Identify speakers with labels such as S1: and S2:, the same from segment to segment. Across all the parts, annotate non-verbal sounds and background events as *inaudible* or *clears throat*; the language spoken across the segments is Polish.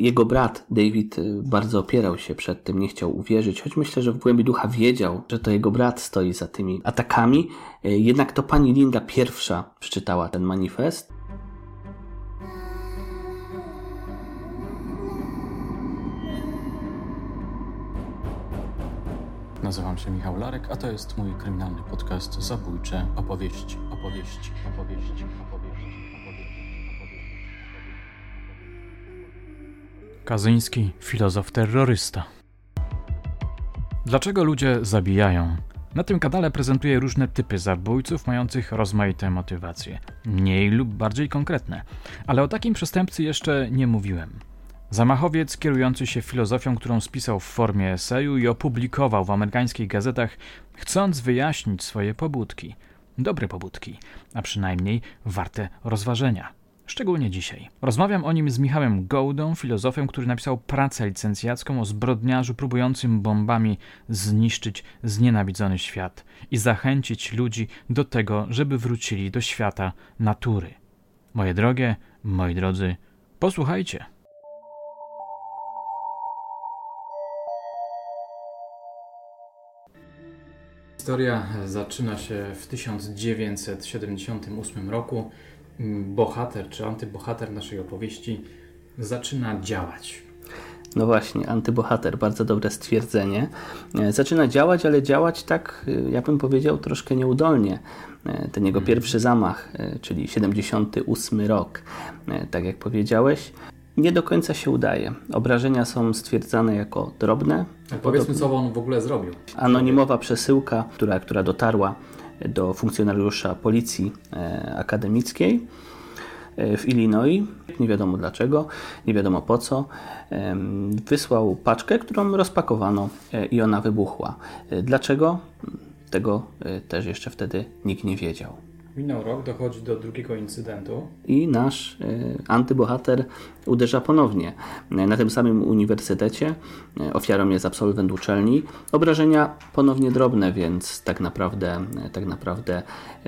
S1: Jego brat David y, bardzo opierał się przed tym, nie chciał uwierzyć, choć myślę, że w głębi ducha wiedział, że to jego brat stoi za tymi atakami. Y, jednak to pani Linda pierwsza przeczytała ten manifest.
S2: Nazywam się Michał Larek, a to jest mój kryminalny podcast Zabójcze opowieści, opowieści, opowieści, opowieści, opowieści, Kazyński, filozof terrorysta. Dlaczego ludzie zabijają? Na tym kanale prezentuję różne typy zabójców mających rozmaite motywacje, mniej lub bardziej konkretne, ale o takim przestępcy jeszcze nie mówiłem. Zamachowiec kierujący się filozofią, którą spisał w formie eseju i opublikował w amerykańskich gazetach, chcąc wyjaśnić swoje pobudki. Dobre pobudki, a przynajmniej warte rozważenia. Szczególnie dzisiaj. Rozmawiam o nim z Michałem Gołdą, filozofem, który napisał pracę licencjacką o zbrodniarzu próbującym bombami zniszczyć znienawidzony świat i zachęcić ludzi do tego, żeby wrócili do świata natury. Moje drogie, moi drodzy, posłuchajcie. Historia zaczyna się w 1978 roku. Bohater czy antybohater naszej opowieści zaczyna działać.
S1: No właśnie, antybohater, bardzo dobre stwierdzenie. E, Zaczyna działać, ale działać tak, e, ja bym powiedział, troszkę nieudolnie. E, Ten jego pierwszy zamach, czyli 78 rok, tak jak powiedziałeś, nie do końca się udaje. Obrażenia są stwierdzane jako drobne.
S2: Powiedzmy, co on w ogóle zrobił.
S1: Anonimowa przesyłka, która, która dotarła do funkcjonariusza policji e, akademickiej e, w Illinois, nie wiadomo dlaczego, nie wiadomo po co, wysłał paczkę, którą rozpakowano e, i ona wybuchła. Dlaczego? Tego też jeszcze wtedy nikt nie wiedział.
S2: Minął rok, dochodzi do drugiego incydentu.
S1: I nasz e, antybohater uderza ponownie e, na tym samym uniwersytecie. E, Ofiarą jest absolwent uczelni. Obrażenia ponownie drobne, więc tak naprawdę, tak naprawdę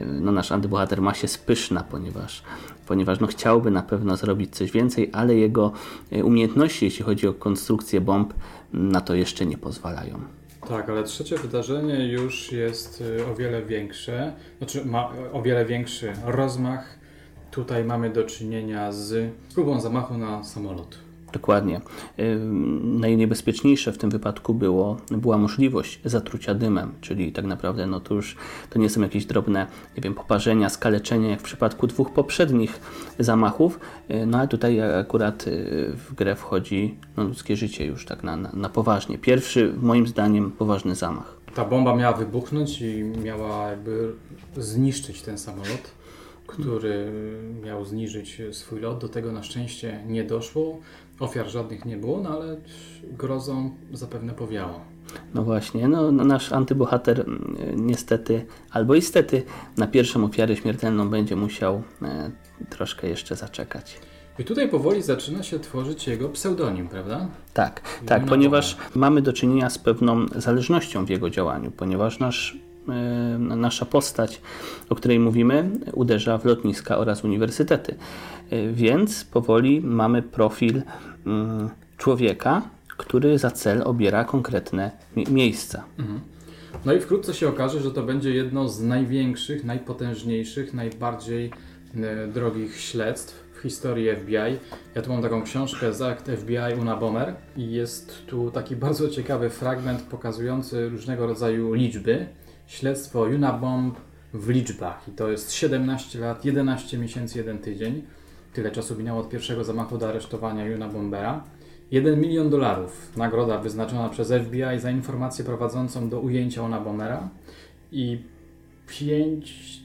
S1: no, nasz antybohater ma się spyszna, ponieważ, ponieważ no, chciałby na pewno zrobić coś więcej, ale jego umiejętności, jeśli chodzi o konstrukcję bomb, na to jeszcze nie pozwalają.
S2: Tak, ale trzecie wydarzenie już jest y, o wiele większe, znaczy ma o wiele większy rozmach. Tutaj mamy do czynienia z próbą zamachu na samolot.
S1: Dokładnie. Najniebezpieczniejsze w tym wypadku było, była możliwość zatrucia dymem, czyli tak naprawdę no to już to nie są jakieś drobne nie wiem, poparzenia, skaleczenia, jak w przypadku dwóch poprzednich zamachów, y, no ale tutaj akurat y, w grę wchodzi no, ludzkie życie już tak na, na, na poważnie. Pierwszy, moim zdaniem, poważny zamach.
S2: Ta bomba miała wybuchnąć i miała jakby zniszczyć ten samolot, który miał zniżyć swój lot. Do tego na szczęście nie doszło. Ofiar żadnych nie było, no ale grozą zapewne powiało.
S1: No właśnie, no, no nasz antybohater mm, niestety, albo istety, na pierwszą ofiarę śmiertelną będzie musiał e, troszkę jeszcze zaczekać.
S2: I tutaj powoli zaczyna się tworzyć jego pseudonim, prawda?
S1: Tak, tak, ponieważ mamy do czynienia z pewną zależnością w jego działaniu, ponieważ nasz, nasza postać, o której mówimy, uderza w lotniska oraz uniwersytety. E, Więc powoli mamy profil mm, człowieka, który za cel obiera konkretne mi- miejsca.
S2: No i wkrótce się okaże, że to będzie jedno z największych, najpotężniejszych, najbardziej e, drogich śledztw w historii FBI. Ja tu mam taką książkę z akt FBI Unabomber i jest tu taki *laughs* bardzo ciekawy fragment pokazujący różnego rodzaju liczby. Śledztwo Unabomb w liczbach i to jest 17 lat, 11 miesięcy, 1 tydzień. Tyle czasu minęło od pierwszego zamachu do aresztowania Unabombera. 1 milion dolarów nagroda wyznaczona przez FBI za informację prowadzącą do ujęcia Unabomera i 5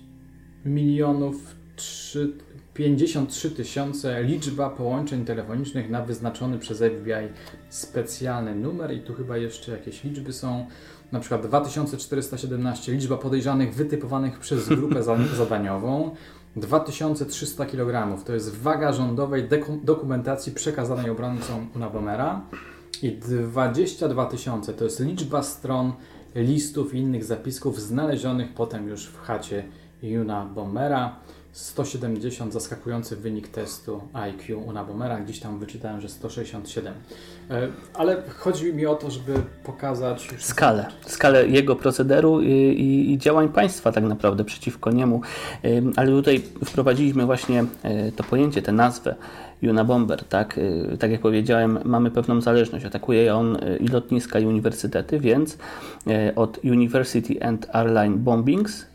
S2: milionów 3, 53 tysiące liczba połączeń telefonicznych na wyznaczony przez FBI specjalny numer i tu chyba jeszcze jakieś liczby są. Na przykład 2417 liczba podejrzanych wytypowanych przez grupę za- *laughs* zadaniową. 2300 kg to jest waga rządowej dokumentacji przekazanej obrońcom Unabomera i 22 tysiące to jest liczba stron listów i innych zapisków znalezionych potem już w chacie Juna Bombera. 170, zaskakujący wynik testu IQ u Nabomera, gdzieś tam wyczytałem, że 167. E, ale chodzi mi o to, żeby pokazać...
S1: Skalę, skalę jego procederu i, i, i, działań państwa tak naprawdę przeciwko niemu. Ale tutaj wprowadziliśmy właśnie e, to pojęcie, tę nazwę Unabomber, tak? E, tak jak powiedziałem, mamy pewną zależność. Atakuje on i lotniska, i uniwersytety, więc od University and Airline Bombings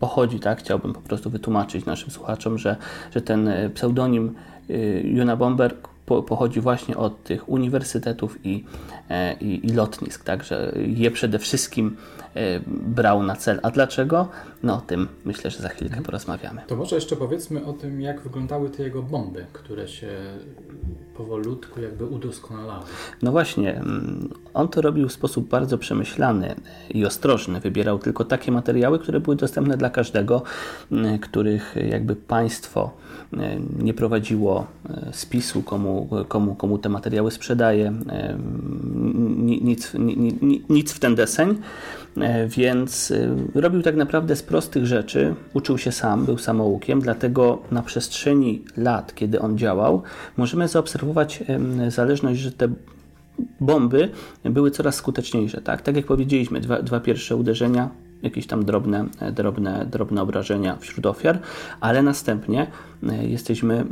S1: pochodzi, tak? Chciałbym po prostu wytłumaczyć naszym słuchaczom, że, że ten pseudonim Unabomber po, pochodzi właśnie od tych uniwersytetów i, i, i lotnisk, także je przede wszystkim brał na cel. A dlaczego? No o tym myślę, że za chwilkę porozmawiamy.
S2: To może jeszcze powiedzmy o tym, jak wyglądały te jego bomby, które się powolutku jakby udoskonalały.
S1: No właśnie, mm, on to robił w sposób bardzo przemyślany i ostrożny. Wybierał tylko takie materiały, które były dostępne dla każdego, mm, których jakby państwo E, nie prowadziło e, spisu, komu, komu, komu te materiały sprzedaje, e, nic, nic w ten deseń, więc robił tak naprawdę z prostych rzeczy, uczył się sam, był samoukiem, dlatego na przestrzeni lat, kiedy on działał, możemy zaobserwować zależność, że te bomby były coraz skuteczniejsze. Tak, tak jak powiedzieliśmy, dwa, dwa pierwsze uderzenia jakieś tam drobne, drobne, drobne obrażenia wśród ofiar, ale następnie e, jesteśmy, e,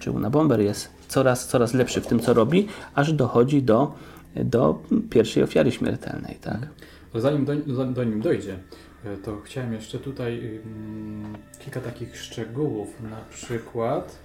S1: czy na Bomber jest coraz, coraz lepszy w tym, co robi, aż dochodzi do, do pierwszej ofiary śmiertelnej. Tak?
S2: Zanim do, do, nim dojdzie, e, to chciałem jeszcze tutaj mm, kilka takich szczegółów, na przykład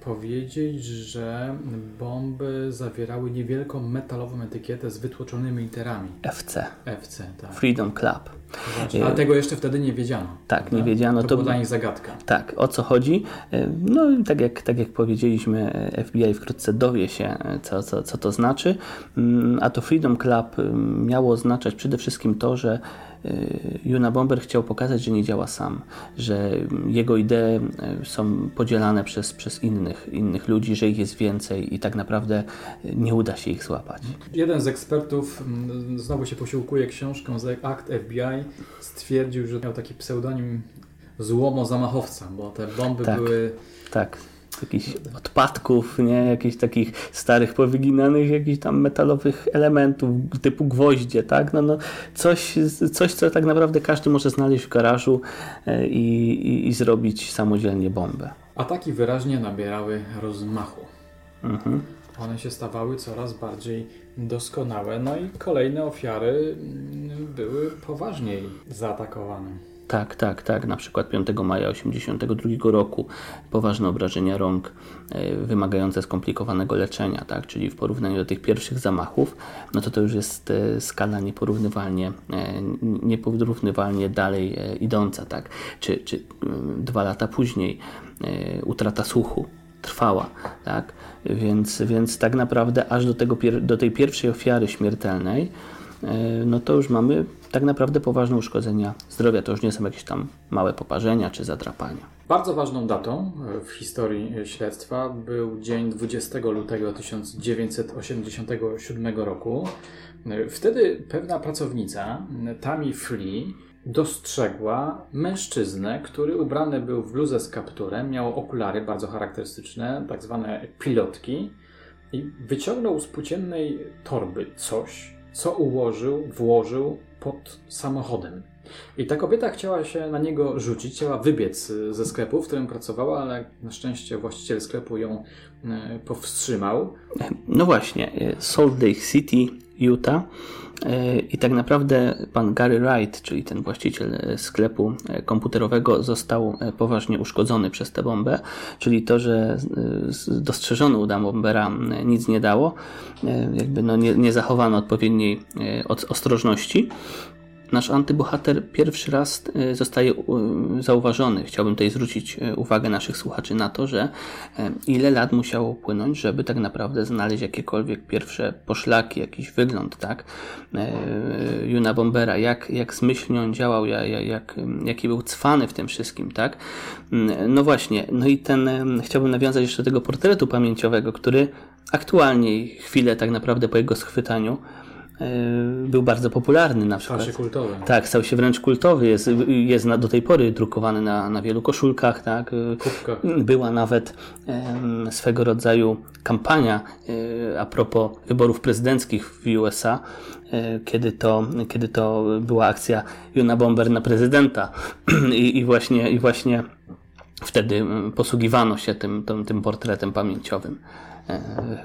S2: powiedzieć, że bomby zawierały niewielką metalową etykietę z wytłoczonymi literami.
S1: FC.
S2: FC, tak.
S1: Freedom Club.
S2: Właśnie, ale tego jeszcze wtedy nie wiedziano.
S1: Tak, nie wiedziano.
S2: To, to była dla nich zagadka.
S1: Tak, o co chodzi? E, no tak jak, tak jak powiedzieliśmy, e, FBI wkrótce dowie się, e, co, co, co to znaczy. Mm, a to Freedom Club miało oznaczać przede wszystkim to, że Juna Bomber chciał pokazać, że nie działa sam, że jego idee są podzielane przez, przez innych, innych ludzi, że ich jest więcej i tak naprawdę nie uda się ich złapać.
S2: Jeden z ekspertów mm, znowu się posiłkuje książką z akt FBI stwierdził, że miał taki pseudonim złomo-zamachowca, bo te bomby
S1: tak,
S2: były...
S1: Tak, jakichś odpadków, nie? jakichś takich starych, powyginanych, jakichś tam metalowych elementów typu gwoździe, tak? No, no, coś, coś, co tak naprawdę każdy może znaleźć w garażu e, i, i, i zrobić samodzielnie bombę.
S2: Ataki wyraźnie nabierały rozmachu.
S1: Mhm.
S2: One się stawały coraz bardziej doskonałe, no i kolejne ofiary mm, były poważniej zaatakowane.
S1: Tak, tak, tak. Na przykład 5 maja 1982 roku poważne obrażenia rąk e, wymagające skomplikowanego leczenia, tak? czyli w porównaniu do tych pierwszych zamachów, no to to już jest e, skala nieporównywalnie, e, nieporównywalnie dalej idąca. Tak? Czy, czy dwa lata później utrata słuchu trwała. Tak? Więc, więc tak naprawdę aż do, tego, do tej pierwszej ofiary śmiertelnej no to już mamy tak naprawdę poważne uszkodzenia zdrowia. To już nie są jakieś tam małe poparzenia czy zadrapania.
S2: Bardzo ważną datą w historii śledztwa był dzień 20 lutego 1987 roku. Wtedy pewna pracownica, Tammy Free, dostrzegła mężczyznę, który ubrany był w bluzę z kapturem, miał okulary bardzo charakterystyczne, tak zwane pilotki i wyciągnął z płóciennej torby coś, co ułożył, włożył pod samochodem. I ta kobieta chciała się na niego rzucić, chciała wybiec ze sklepu, w którym pracowała, ale na szczęście właściciel sklepu ją e, powstrzymał.
S1: No właśnie, e, Salt Lake City, Utah. E, I tak naprawdę pan Gary Wright, czyli ten właściciel sklepu komputerowego, został poważnie uszkodzony przez tę bombę. Czyli to, że dostrzeżono u bombera nic nie dało, jakby no nie, nie zachowano odpowiedniej ostrożności nasz antybohater pierwszy raz e, zostaje e, zauważony. Chciałbym tutaj zwrócić e, uwagę naszych słuchaczy na to, że ile lat musiało upłynąć, żeby tak naprawdę znaleźć jakiekolwiek pierwsze poszlaki, jakiś wygląd, tak? Juna Bombera, jak, jak z myślnią działał, jak, jak, jaki był cwany w tym wszystkim, tak? No właśnie, no i ten, chciałbym nawiązać jeszcze do tego portretu pamięciowego, który aktualnie, chwilę tak naprawdę po jego schwytaniu, był bardzo popularny na przykład.
S2: Stał się kultowy.
S1: Tak, stał się wręcz kultowy. Jest, jest na, do tej pory drukowany na, na wielu koszulkach. Tak?
S2: Kubkach.
S1: Była nawet swego rodzaju kampania a propos wyborów prezydenckich w USA, kiedy to, kiedy to była akcja Juna Bomber na prezydenta. *clears throat* I, i, właśnie, i właśnie wtedy posługiwano się tym, tym, tym portretem pamięciowym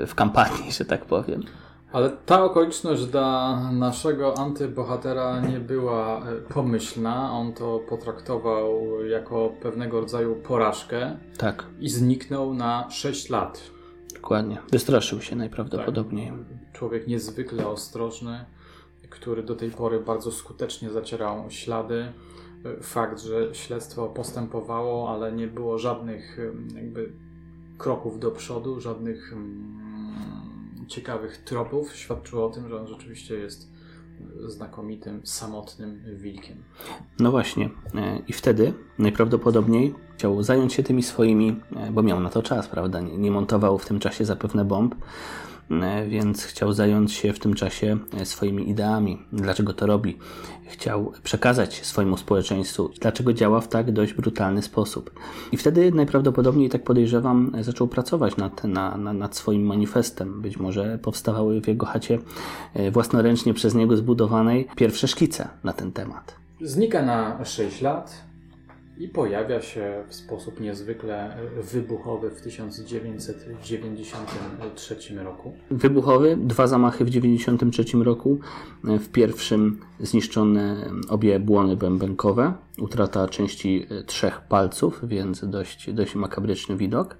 S1: w kampanii, że tak powiem.
S2: Ale ta okoliczność dla naszego antybohatera nie była e, pomyślna. On to potraktował jako pewnego rodzaju porażkę.
S1: Tak.
S2: I zniknął na 6 lat.
S1: Dokładnie. Wystraszył się najprawdopodobniej.
S2: Tak. Człowiek niezwykle ostrożny, który do tej pory bardzo skutecznie zacierał ślady. E, fakt, że śledztwo postępowało, ale nie było żadnych jakby kroków do przodu, żadnych ciekawych tropów świadczyło o tym, że on rzeczywiście jest znakomitym, samotnym wilkiem.
S1: No właśnie. E, I wtedy najprawdopodobniej chciał zająć się tymi swoimi, e, bo miał na to czas, prawda? Nie montował w tym czasie zapewne bomb, więc chciał zająć się w tym czasie e, swoimi ideami. Dlaczego to robi? Chciał przekazać swojemu społeczeństwu, dlaczego działa w tak dość brutalny sposób. I wtedy najprawdopodobniej, tak podejrzewam, zaczął pracować nad, na, na, nad swoim manifestem. Być może powstawały w jego chacie e, własnoręcznie przez niego zbudowanej pierwsze szkice na ten temat.
S2: Znika na 6 lat, i pojawia się w sposób niezwykle wybuchowy w 1993 roku.
S1: Wybuchowy, dwa zamachy w 1993 roku. W pierwszym zniszczone obie błony bębenkowe, utrata części trzech palców, więc dość, dość makabryczny widok.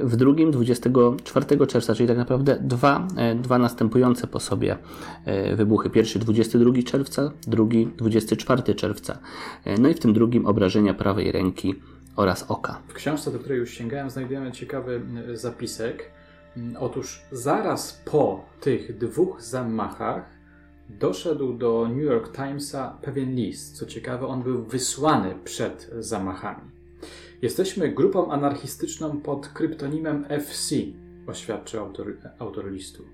S1: W drugim 24 czerwca, czyli tak naprawdę dwa, e, dwa następujące po sobie e, wybuchy. Pierwszy 22 czerwca, drugi 24 czerwca. E, no i w tym drugim obrażenia prawej ręki oraz oka.
S2: W książce, do której już sięgałem, znajdujemy ciekawy zapisek. Otóż zaraz po tych dwóch zamachach doszedł do New York Timesa pewien list. Co ciekawe, on był wysłany przed zamachami. Jesteśmy grupą anarchistyczną pod kryptonimem FC, oświadczył autor, autor listu.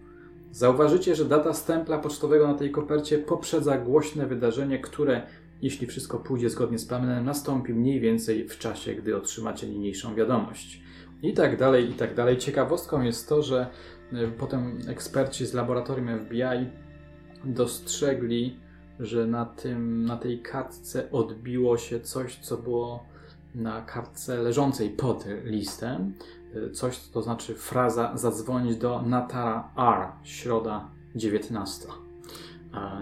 S2: Zauważycie, że data stempla pocztowego na tej kopercie poprzedza głośne wydarzenie, które, jeśli wszystko pójdzie zgodnie z planem, nastąpi mniej więcej w czasie, gdy otrzymacie niniejszą wiadomość. I tak dalej, i tak dalej. Ciekawostką jest to, że e, potem eksperci z laboratorium FBI dostrzegli, że na, tym, na tej kartce odbiło się coś, co było na kartce leżącej pod listem y, coś, to znaczy fraza zadzwonić do Natara R, środa 19.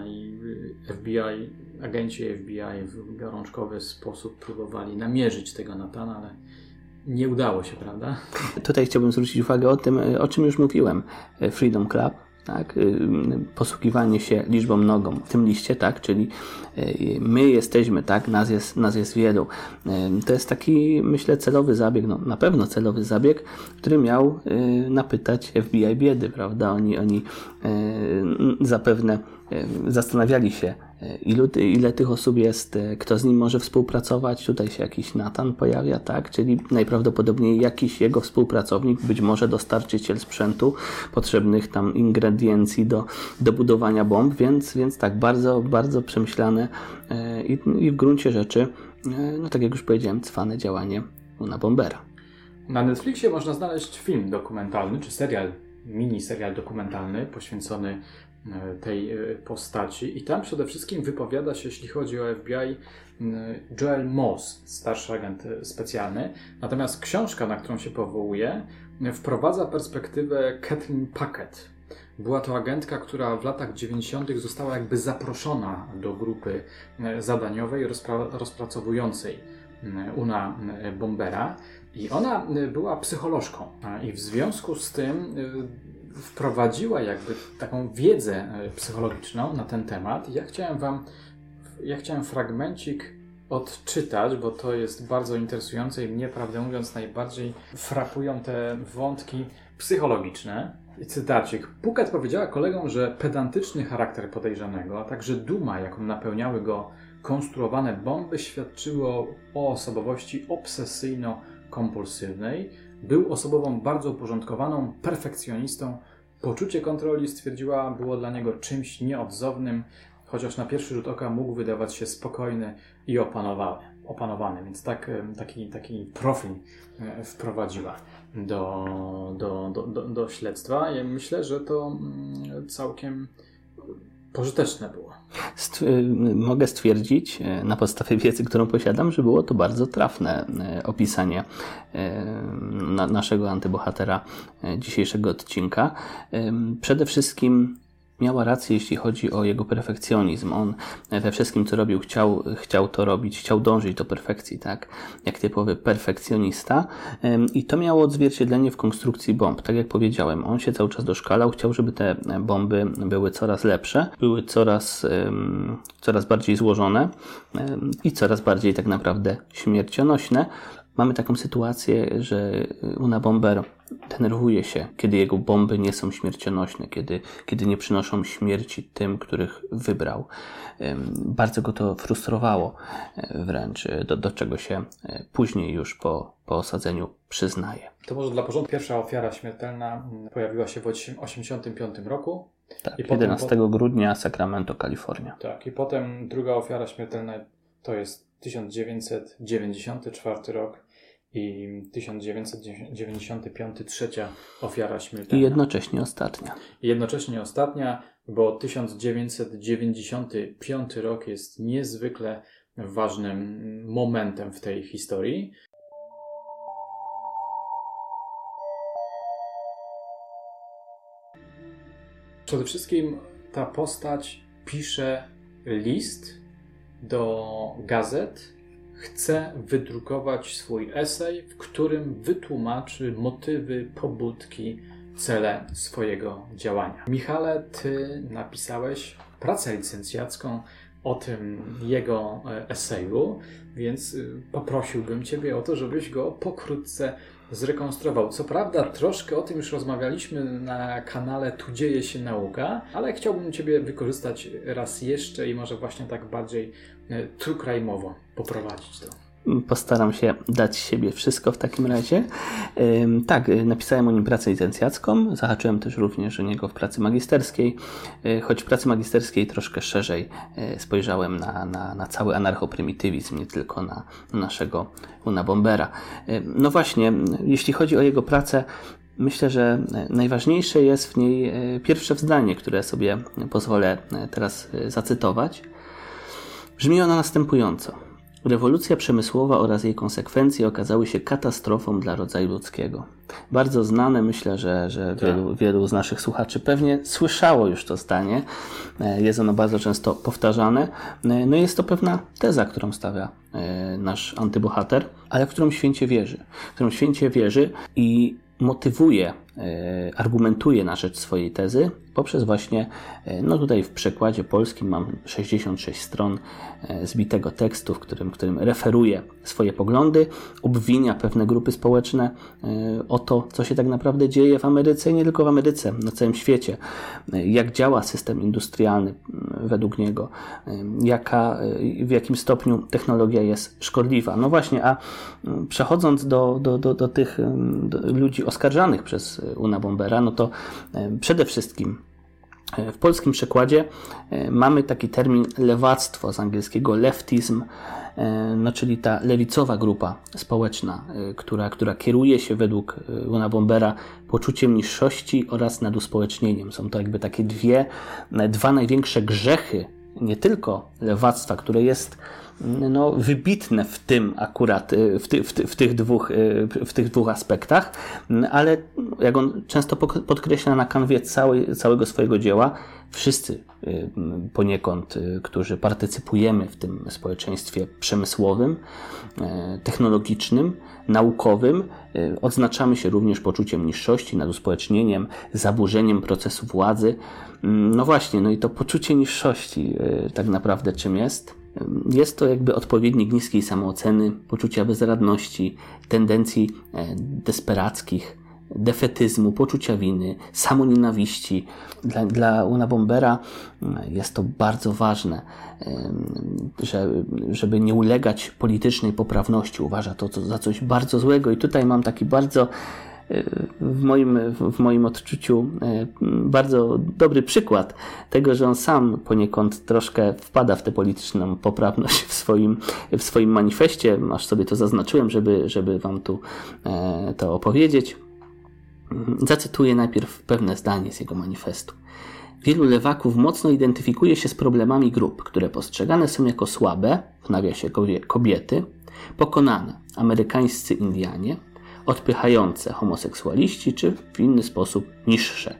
S2: I FBI, agenci FBI w gorączkowy sposób próbowali namierzyć tego Natana, ale nie udało się, prawda?
S1: Tutaj chciałbym zwrócić uwagę o tym, o czym już mówiłem. Freedom Club tak? Y, posługiwanie się liczbą nogą w tym liście, tak? czyli y, my jesteśmy, tak? nas, jest, nas jest wielu. Y, to jest taki, myślę, celowy zabieg, no, na pewno celowy zabieg, który miał napytać FBI biedy, prawda? Oni, oni zapewne zastanawiali się, Ilu, ile tych osób jest, kto z nim może współpracować? Tutaj się jakiś Natan pojawia, tak? Czyli najprawdopodobniej jakiś jego współpracownik, być może dostarczyciel sprzętu, potrzebnych tam ingrediencji do, do budowania bomb, więc, więc tak, bardzo, bardzo przemyślane e, i, i w gruncie rzeczy, e, no tak jak już powiedziałem, cwane działanie na Bombera.
S2: Na Netflixie można znaleźć film dokumentalny, czy serial, mini serial dokumentalny poświęcony E, tej e, postaci. I tam przede wszystkim wypowiada się, jeśli chodzi o FBI, Joel Moss, starszy agent e, specjalny. Natomiast książka, na którą się powołuje, wprowadza perspektywę Catherine Packett. Była to agentka, która w latach 90. została jakby zaproszona do grupy zadaniowej rozpra rozpracowującej Una Bombera i ona była psycholożką. I w związku z tym wprowadziła jakby taką wiedzę e, psychologiczną na ten temat. Ja chciałem Wam, ja chciałem fragmencik odczytać, bo to jest bardzo interesujące i mnie, prawdę mówiąc, najbardziej frapują te wątki psychologiczne. I cytacik. Puket powiedziała kolegom, że pedantyczny charakter podejrzanego, a także duma, jaką napełniały go konstruowane bomby, świadczyło o osobowości obsesyjno-kompulsywnej, był osobową bardzo uporządkowaną, perfekcjonistą Poczucie kontroli, stwierdziła, było dla niego czymś nieodzownym, chociaż na pierwszy rzut oka mógł wydawać się spokojny i opanowany. opanowany więc tak, taki, taki profil e, wprowadziła do, do, do, do, do śledztwa. Ja myślę, że to mm, całkiem pożyteczne było.
S1: Y, mogę stwierdzić y, na podstawie wiedzy, którą posiadam, że było to bardzo trafne y, opisanie naszego antybohatera dzisiejszego odcinka. Przede wszystkim miała rację, jeśli chodzi o jego perfekcjonizm. On we wszystkim, co robił, chciał, chciał to robić, chciał dążyć do perfekcji, tak? Jak typowy perfekcjonista. I to miało odzwierciedlenie w konstrukcji bomb. Tak jak powiedziałem, on się cały czas doszkalał, chciał, żeby te bomby były coraz lepsze, były coraz, coraz bardziej złożone i coraz bardziej tak naprawdę śmiercionośne mamy taką sytuację, że Una Bomber denerwuje się, kiedy jego bomby nie są śmiercionośne, kiedy, kiedy nie przynoszą śmierci tym, których wybrał. Bardzo go to frustrowało e, wręcz, e, do, do czego się e, później już po, po osadzeniu przyznaje.
S2: To może dla porządku pierwsza ofiara śmiertelna mm, pojawiła się w 1985 roku.
S1: Tak, I 11 potem, grudnia Sacramento, Kalifornia.
S2: Tak, i potem druga ofiara śmiertelna to jest 1994 rok i 1995 trzecia ofiara śmiertelna.
S1: I jednocześnie ostatnia.
S2: I jednocześnie ostatnia, bo 1995 rok jest niezwykle ważnym momentem w tej historii. Przede wszystkim ta postać pisze list do gazet chce wydrukować swój esej, w którym wytłumaczy motywy, pobudki, cele swojego działania. Michale, ty napisałeś pracę licencjacką o tym jego e, eseju, więc y, poprosiłbym Ciebie o to, żebyś go pokrótce zrekonstruował. Co prawda, troszkę o tym już rozmawialiśmy na kanale Tu dzieje się nauka, ale chciałbym Ciebie wykorzystać raz jeszcze i może właśnie tak bardziej e, true crime'owo poprowadzić to.
S1: Postaram się dać siebie wszystko w takim razie. Tak, y, napisałem o nim pracę licencjacką, zahaczyłem też również o niego w pracy magisterskiej, y, choć w pracy magisterskiej troszkę szerzej y, spojrzałem na, na, na cały anarchoprymitywizm, nie tylko na naszego Una Bombera. No właśnie, jeśli chodzi o jego pracę, Myślę, że najważniejsze jest w niej pierwsze zdanie, które sobie pozwolę teraz zacytować. Brzmi ono następująco. Rewolucja przemysłowa oraz jej konsekwencje okazały się katastrofą dla rodzaju ludzkiego. Bardzo znane, myślę, że, że tak. wielu, wielu z naszych słuchaczy pewnie słyszało już to zdanie. E, jest ono bardzo często powtarzane. E, no jest to pewna teza, którą stawia e, nasz antybohater, ale w którą święcie wierzy. W którą święcie wierzy i motywuje, argumentuje na rzecz swojej tezy poprzez właśnie, no tutaj w przekładzie polskim mam 66 stron E, zbitego tekstu, w którym, którym referuje swoje poglądy, obwinia pewne grupy społeczne e, o to, co się tak naprawdę dzieje w Ameryce i nie tylko w Ameryce, na całym świecie, e, jak działa system industrialny według niego, jaka, w jakim stopniu technologia jest szkodliwa. No właśnie, a przechodząc do, do, do, do tych do ludzi oskarżanych przez Una Bombera, no to przede wszystkim w polskim przekładzie e, mamy taki termin lewactwo z angielskiego leftism, e, no czyli ta lewicowa grupa społeczna, e, która, która kieruje się według Una Bombera poczuciem niższości oraz naduspołecznieniem. Są to jakby takie dwie, dwa największe grzechy nie tylko lewactwa, które jest no, wybitne w tym akurat, y, w, ty, w, ty, w, tych dwóch, y, w tych dwóch aspektach, ale jak on często podkreśla na kanwie całej, całego swojego dzieła, wszyscy y, poniekąd, którzy partycypujemy w tym społeczeństwie przemysłowym, technologicznym, naukowym, odznaczamy się również poczuciem niższości, naduspołecznieniem, zaburzeniem procesu władzy. No właśnie, no i to poczucie niższości tak naprawdę czym jest? Jest to jakby odpowiednik niskiej samooceny, poczucia bezradności, tendencji e, desperackich, defetyzmu, poczucia winy, samonienawiści. Dla, dla Una Bombera mm, jest to bardzo ważne, że, żeby nie ulegać politycznej poprawności. Uważa to za coś bardzo złego i tutaj mam taki bardzo w moim, w moim odczuciu bardzo dobry przykład tego, że on sam poniekąd troszkę wpada w tę polityczną poprawność w swoim, w swoim manifestie. Aż sobie to zaznaczyłem, żeby, żeby Wam tu to opowiedzieć. Zacytuję najpierw pewne zdanie z jego manifestu. Wielu lewaków mocno identyfikuje się z problemami grup, które postrzegane są jako słabe, w nawiasie kobiety, pokonane, amerykańscy Indianie, odpychające homoseksualiści, czy w inny sposób niższe.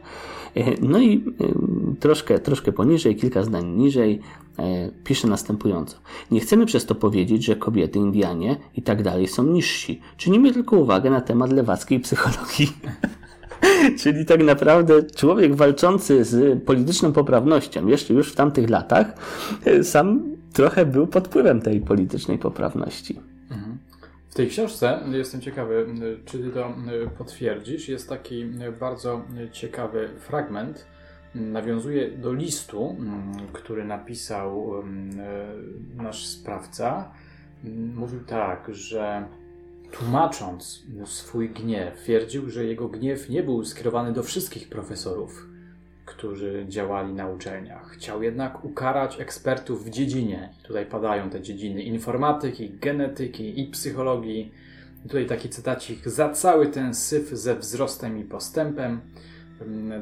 S1: E, no i e, troszkę, troszkę poniżej, kilka zdań niżej, e, pisze następująco. Nie chcemy przez to powiedzieć, że kobiety, Indianie i tak dalej są niżsi. Czynimy tylko uwagę na temat lewackiej psychologii. *laughs* Czyli tak naprawdę człowiek walczący z polityczną poprawnością, jeszcze już w tamtych latach, sam trochę był pod wpływem tej politycznej poprawności.
S2: W tej książce, jestem ciekawy, czy ty to potwierdzisz, jest taki bardzo ciekawy fragment, nawiązuje do listu, który napisał nasz sprawca. Mówił tak, że Tłumacząc swój gniew, twierdził, że jego gniew nie był skierowany do wszystkich profesorów, którzy działali na uczelniach. Chciał jednak ukarać ekspertów w dziedzinie. Tutaj padają te dziedziny informatyki, genetyki i psychologii. Tutaj taki cytacik. Za cały ten syf ze wzrostem i postępem.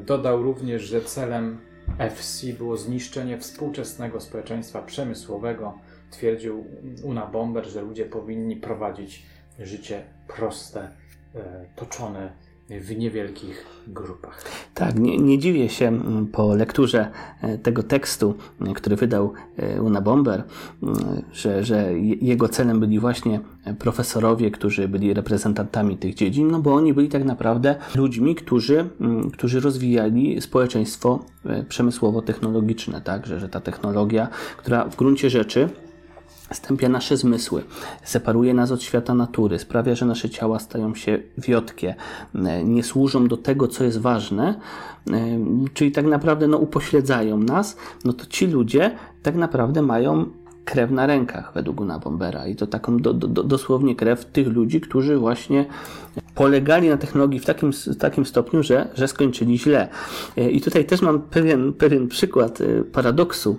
S2: Dodał również, że celem FC było zniszczenie współczesnego społeczeństwa przemysłowego. Twierdził Una Bomber, że ludzie powinni prowadzić życie proste, e, toczone w niewielkich grupach.
S1: Tak, nie, nie, dziwię się mm, po lekturze e, tego tekstu, e, który wydał Una Bomber, mm, że, że jego celem byli właśnie profesorowie, którzy byli reprezentantami tych dziedzin, no bo oni byli tak naprawdę ludźmi, którzy, mm, którzy rozwijali społeczeństwo przemysłowo-technologiczne, tak, że, że ta technologia, która w gruncie rzeczy stępia nasze zmysły, separuje nas od świata natury, sprawia, że nasze ciała stają się wiotkie, e, nie służą do tego, co jest ważne, e, czyli tak naprawdę no, upośledzają nas, no to ci ludzie tak naprawdę mają krew na rękach według Guna Bombera i to taką do, do, dosłownie krew tych ludzi, którzy właśnie polegali na technologii w takim, takim stopniu, że, że skończyli źle. E, I tutaj też mam pewien, pewien przykład paradoksu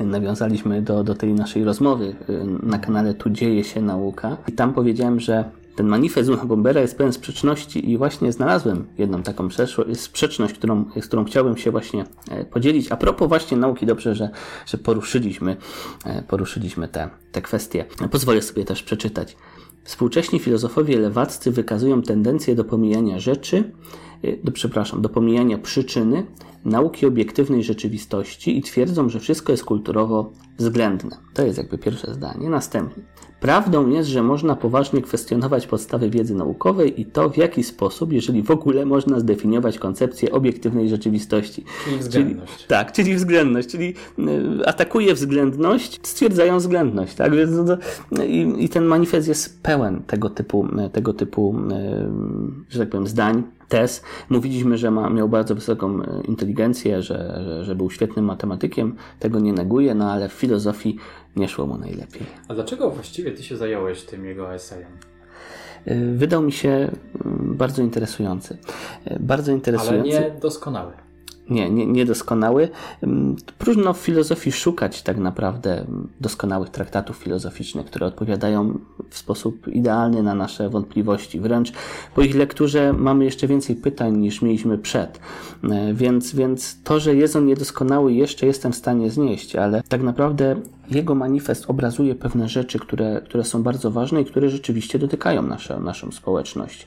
S1: nawiązaliśmy do, do tej naszej rozmowy y, na kanale Tu dzieje się nauka i tam powiedziałem, że ten manifest Una Bombera jest pełen sprzeczności i właśnie znalazłem jedną taką sprzeczność, którą, z którą chciałbym się właśnie e, podzielić. A propos właśnie nauki, dobrze, że, że poruszyliśmy, e, poruszyliśmy te, te kwestie. Pozwolę sobie też przeczytać. Współcześni filozofowie lewaccy wykazują tendencję do pomijania rzeczy, e, do, przepraszam, do pomijania przyczyny, nauki obiektywnej rzeczywistości i twierdzą, że wszystko jest kulturowo względne. To jest jakby pierwsze zdanie. Następnie. Prawdą jest, że można poważnie kwestionować podstawy wiedzy naukowej i to, w jaki sposób, jeżeli w ogóle można zdefiniować koncepcję obiektywnej rzeczywistości.
S2: Czyli względność.
S1: Czyli, tak, czyli względność, czyli y, atakuje względność, stwierdzają względność. Tak? I, I ten manifest jest pełen tego typu, tego typu y, że tak powiem, zdań tez. Mówiliśmy, że ma, miał bardzo wysoką e, inteligencję, że, że, że był świetnym matematykiem. Tego nie neguje, no ale w filozofii nie szło mu najlepiej.
S2: A dlaczego właściwie ty się zająłeś tym jego esejem?
S1: E, wydał mi się mm, bardzo interesujący. E, bardzo interesujący.
S2: Ale nie doskonały
S1: nie, nie, niedoskonały. Mm, próżno w filozofii szukać tak naprawdę doskonałych traktatów filozoficznych, które odpowiadają w sposób idealny na nasze wątpliwości. Wręcz po ich lekturze mamy jeszcze więcej pytań niż mieliśmy przed. E, więc, więc to, że jest on niedoskonały, jeszcze jestem w stanie znieść, ale tak naprawdę jego manifest obrazuje pewne rzeczy, które, które są bardzo ważne i które rzeczywiście dotykają nasze, naszą społeczność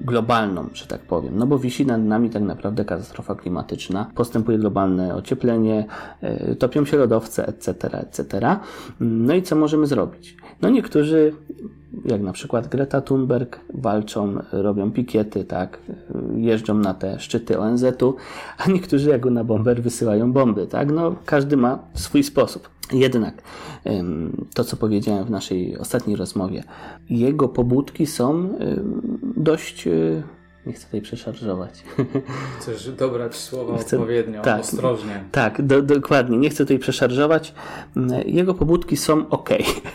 S1: globalną, że tak powiem. No bo wisi nad nami tak naprawdę katastrofa klimatyczna, postępuje globalne ocieplenie, e, topią się lodowce, etc., etc. No i co możemy zrobić? No niektórzy, jak na przykład Greta Thunberg, walczą, robią pikiety, tak, jeżdżą na te szczyty ONZ-u, a niektórzy jak na bomber wysyłają bomby, tak? No każdy ma swój sposób. Jednak to, co powiedziałem w naszej ostatniej rozmowie, jego pobudki są dość, nie chcę tutaj przeszarżować. *laughs*
S2: Chcesz dobrać słowa chcę, odpowiednio, tak, ostrożnie.
S1: Tak, do, dokładnie. Nie chcę tutaj przeszarżować. Jego pobudki są ok.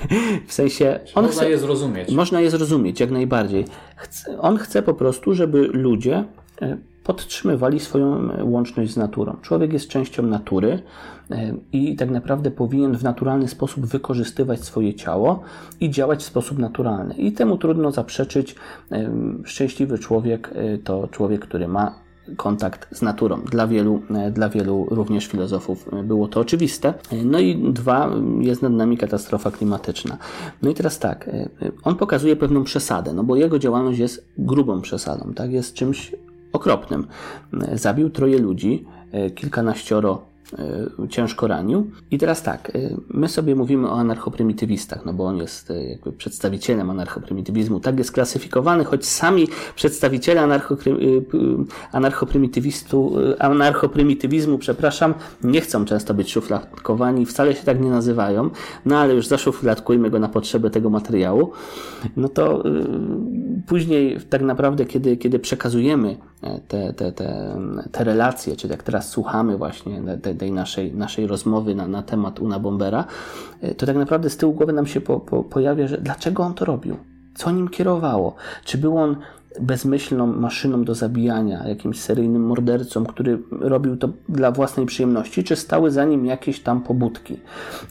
S1: *laughs* W sensie.
S2: On można chce, je zrozumieć.
S1: Można je zrozumieć, jak najbardziej. Chce, on chce po prostu, żeby ludzie e, podtrzymywali swoją łączność z naturą. Człowiek jest częścią natury e, i tak naprawdę powinien w naturalny sposób wykorzystywać swoje ciało i działać w sposób naturalny. I temu trudno zaprzeczyć. E, szczęśliwy człowiek to człowiek, który ma kontakt z naturą. Dla wielu, dla wielu również filozofów było to oczywiste. No i dwa, jest nad nami katastrofa klimatyczna. No i teraz tak, on pokazuje pewną przesadę, no bo jego działalność jest grubą przesadą, tak, jest czymś okropnym. Zabił troje ludzi, kilkanaścioro E, ciężko ranił. I teraz tak, e, my sobie mówimy o anarchoprymitywistach, no bo on jest e, jakby przedstawicielem anarchoprymitywizmu. Tak jest klasyfikowany, choć sami przedstawiciele anarchoprymitywistu, anarchoprymitywizmu, przepraszam, nie chcą często być szufladkowani, wcale się tak nie nazywają, no ale już zaszufladkujmy go na potrzeby tego materiału. No to później tak naprawdę, kiedy, kiedy przekazujemy te, te, te, te relacje, czyli jak teraz słuchamy właśnie te, tej naszej, naszej rozmowy na, na temat Una Bombera, e, to tak naprawdę z tyłu głowy nam się po, po, pojawia, że dlaczego on to robił? Co nim kierowało? Czy był on bezmyślną maszyną do zabijania, jakimś seryjnym mordercą, który robił to dla własnej przyjemności, czy stały za nim jakieś tam pobudki.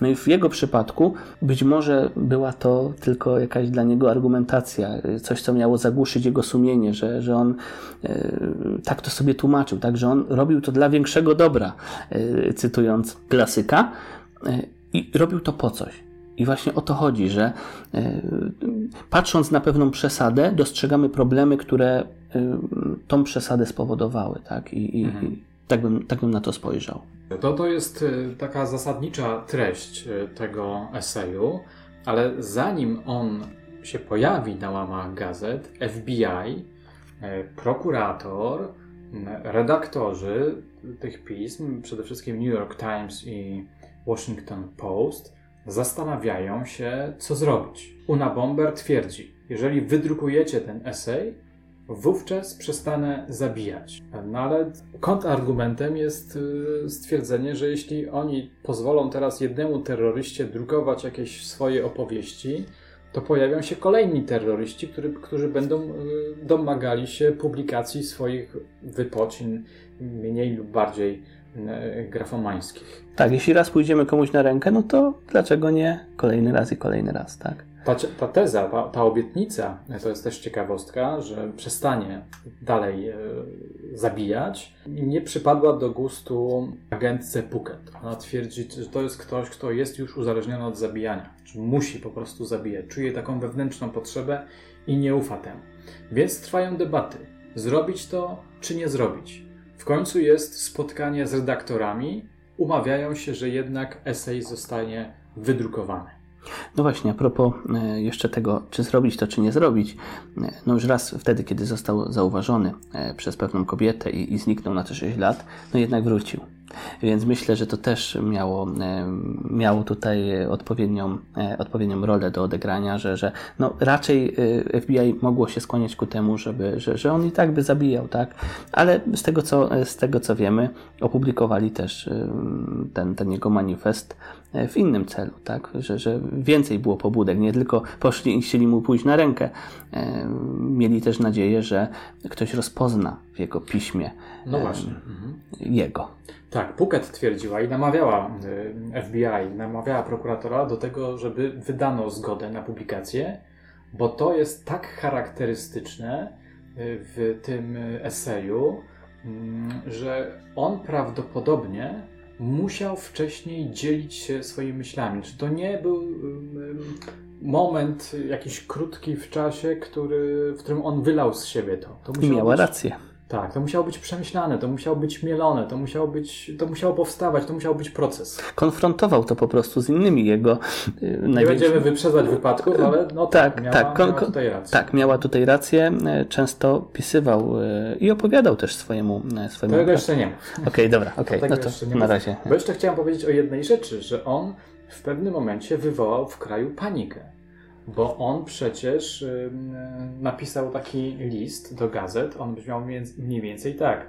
S1: No i w jego przypadku być może była to tylko jakaś dla niego argumentacja, coś, co miało zagłuszyć jego sumienie, że, że on e, tak to sobie tłumaczył, tak, że on robił to dla większego dobra, e, cytując klasyka, e, i robił to po coś. I właśnie o to chodzi, że e, patrząc na pewną przesadę, dostrzegamy problemy, które e, tą przesadę spowodowały. Tak? I, i mhm. tak, bym, tak bym na to spojrzał.
S2: To, to jest e, taka zasadnicza treść tego eseju, ale zanim on się pojawi na łamach gazet, FBI, prokurator, redaktorzy tych pism, przede wszystkim New York Times i Washington Post, zastanawiają się, co zrobić. Una Bomber twierdzi, jeżeli wydrukujecie ten esej, wówczas przestanę zabijać. No ale kontrargumentem jest y, stwierdzenie, że jeśli oni pozwolą teraz jednemu terroryście drukować jakieś swoje opowieści, to pojawią się kolejni terroryści, który, którzy będą y, domagali się publikacji swoich wypocin mniej lub bardziej grafomańskich.
S1: Tak, jeśli raz pójdziemy komuś na rękę, no to dlaczego nie kolejny raz i kolejny raz, tak?
S2: Ta, ta teza, ta, ta obietnica, to jest też ciekawostka, że przestanie dalej e, zabijać, nie przypadła do gustu agentce Puket. Ona twierdzi, że to jest ktoś, kto jest już uzależniony od zabijania, czy musi po prostu zabijać, czuje taką wewnętrzną potrzebę i nie ufa temu. Więc trwają debaty, zrobić to czy nie zrobić. W końcu jest spotkanie z redaktorami. Umawiają się, że jednak esej zostanie wydrukowany.
S1: No właśnie, a propos e, jeszcze tego, czy zrobić to, czy nie zrobić. E, no już raz wtedy, kiedy został zauważony e, przez pewną kobietę i, i zniknął na te 6 lat, no jednak wrócił. Więc myślę, że to też miało, miało tutaj odpowiednią, odpowiednią rolę do odegrania, że, że no raczej FBI mogło się skłaniać ku temu, żeby, że, że on i tak by zabijał, tak? Ale z tego, co, z tego co wiemy, opublikowali też ten, ten jego manifest w innym celu, tak? Że, że więcej było pobudek, nie tylko poszli i chcieli mu pójść na rękę. Mieli też nadzieję, że ktoś rozpozna w jego piśmie
S2: no właśnie. Mhm.
S1: jego.
S2: Tak, Puket twierdziła i namawiała FBI, namawiała prokuratora do tego, żeby wydano zgodę na publikację, bo to jest tak charakterystyczne w tym eseju, mm, że on prawdopodobnie musiał wcześniej dzielić się swoimi myślami. Czy to nie był moment jakiś krótki w czasie, który, w którym on wylał z siebie to? to
S1: I miała być... rację.
S2: Tak, to musiało być przemyślane, to musiało być mielone, to musiało być, to musiało powstawać, to musiał być proces.
S1: Konfrontował to po prostu z innymi jego
S2: yy, Nie będziemy wyprzedzać wypadków, ale no tak, tak, miała, tak, miała tutaj rację.
S1: Tak, miała tutaj rację. E, często pisywał yy, i opowiadał też swojemu
S2: swojemu. Tego jeszcze nie ma.
S1: Okej, okay, dobra, okej, okay, no to na razie.
S2: Bo jeszcze chciałem powiedzieć o jednej rzeczy, że on w pewnym momencie wywołał w kraju panikę. Bo on przecież y, napisał taki list do gazet. On brzmiał mniej więcej tak.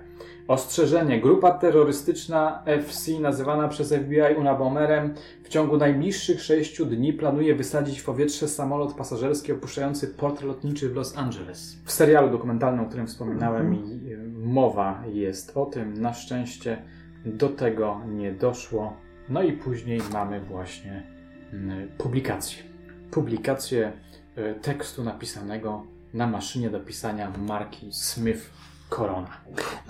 S2: Ostrzeżenie. Grupa terrorystyczna FC, nazywana przez FBI Unabomerem, w ciągu najbliższych sześciu dni planuje wysadzić w powietrze samolot pasażerski opuszczający port lotniczy w Los Angeles. W serialu dokumentalnym, o którym wspominałem, mhm. mowa jest o tym. Na szczęście do tego nie doszło. No i później mamy właśnie publikację. Publikację e, tekstu napisanego na maszynie do pisania marki Smith Corona.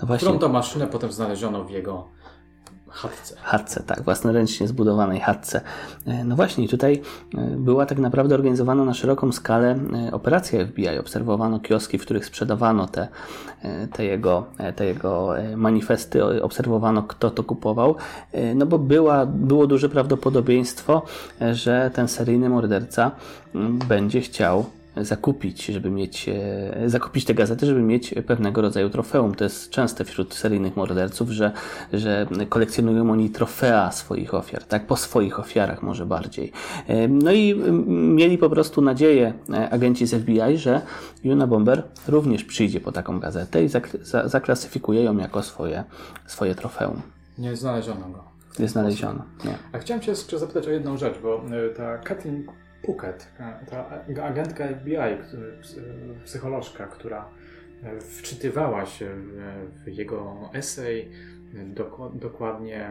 S2: No właśnie. Którą to maszynę potem znaleziono w jego chatce.
S1: Chatce, tak, własnoręcznie zbudowanej chatce. E, no właśnie, tutaj e, była tak naprawdę organizowana na szeroką skalę e, operacja FBI. Obserwowano kioski, w których sprzedawano te, te, jego, te jego manifesty, obserwowano kto to kupował, no bo była, było duże prawdopodobieństwo, że ten seryjny morderca będzie chciał zakupić, żeby mieć, e, zakupić te gazety, żeby mieć pewnego rodzaju trofeum. To jest częste wśród seryjnych morderców, że, że kolekcjonują oni trofea swoich ofiar, tak? Po swoich ofiarach może bardziej. E, no i mieli po prostu nadzieję e, agenci z FBI, że Juna Bomber również przyjdzie po taką gazetę i zaklasyfikuje ją jako swoje, swoje trofeum.
S2: Nie znaleziono go.
S1: Nie znaleziono, nie.
S2: A chciałem Cię jeszcze zapytać o jedną rzecz, bo ta Kathleen Puckett, ta agentka FBI, psycholożka, która e, wczytywała się w jego esej, dokładnie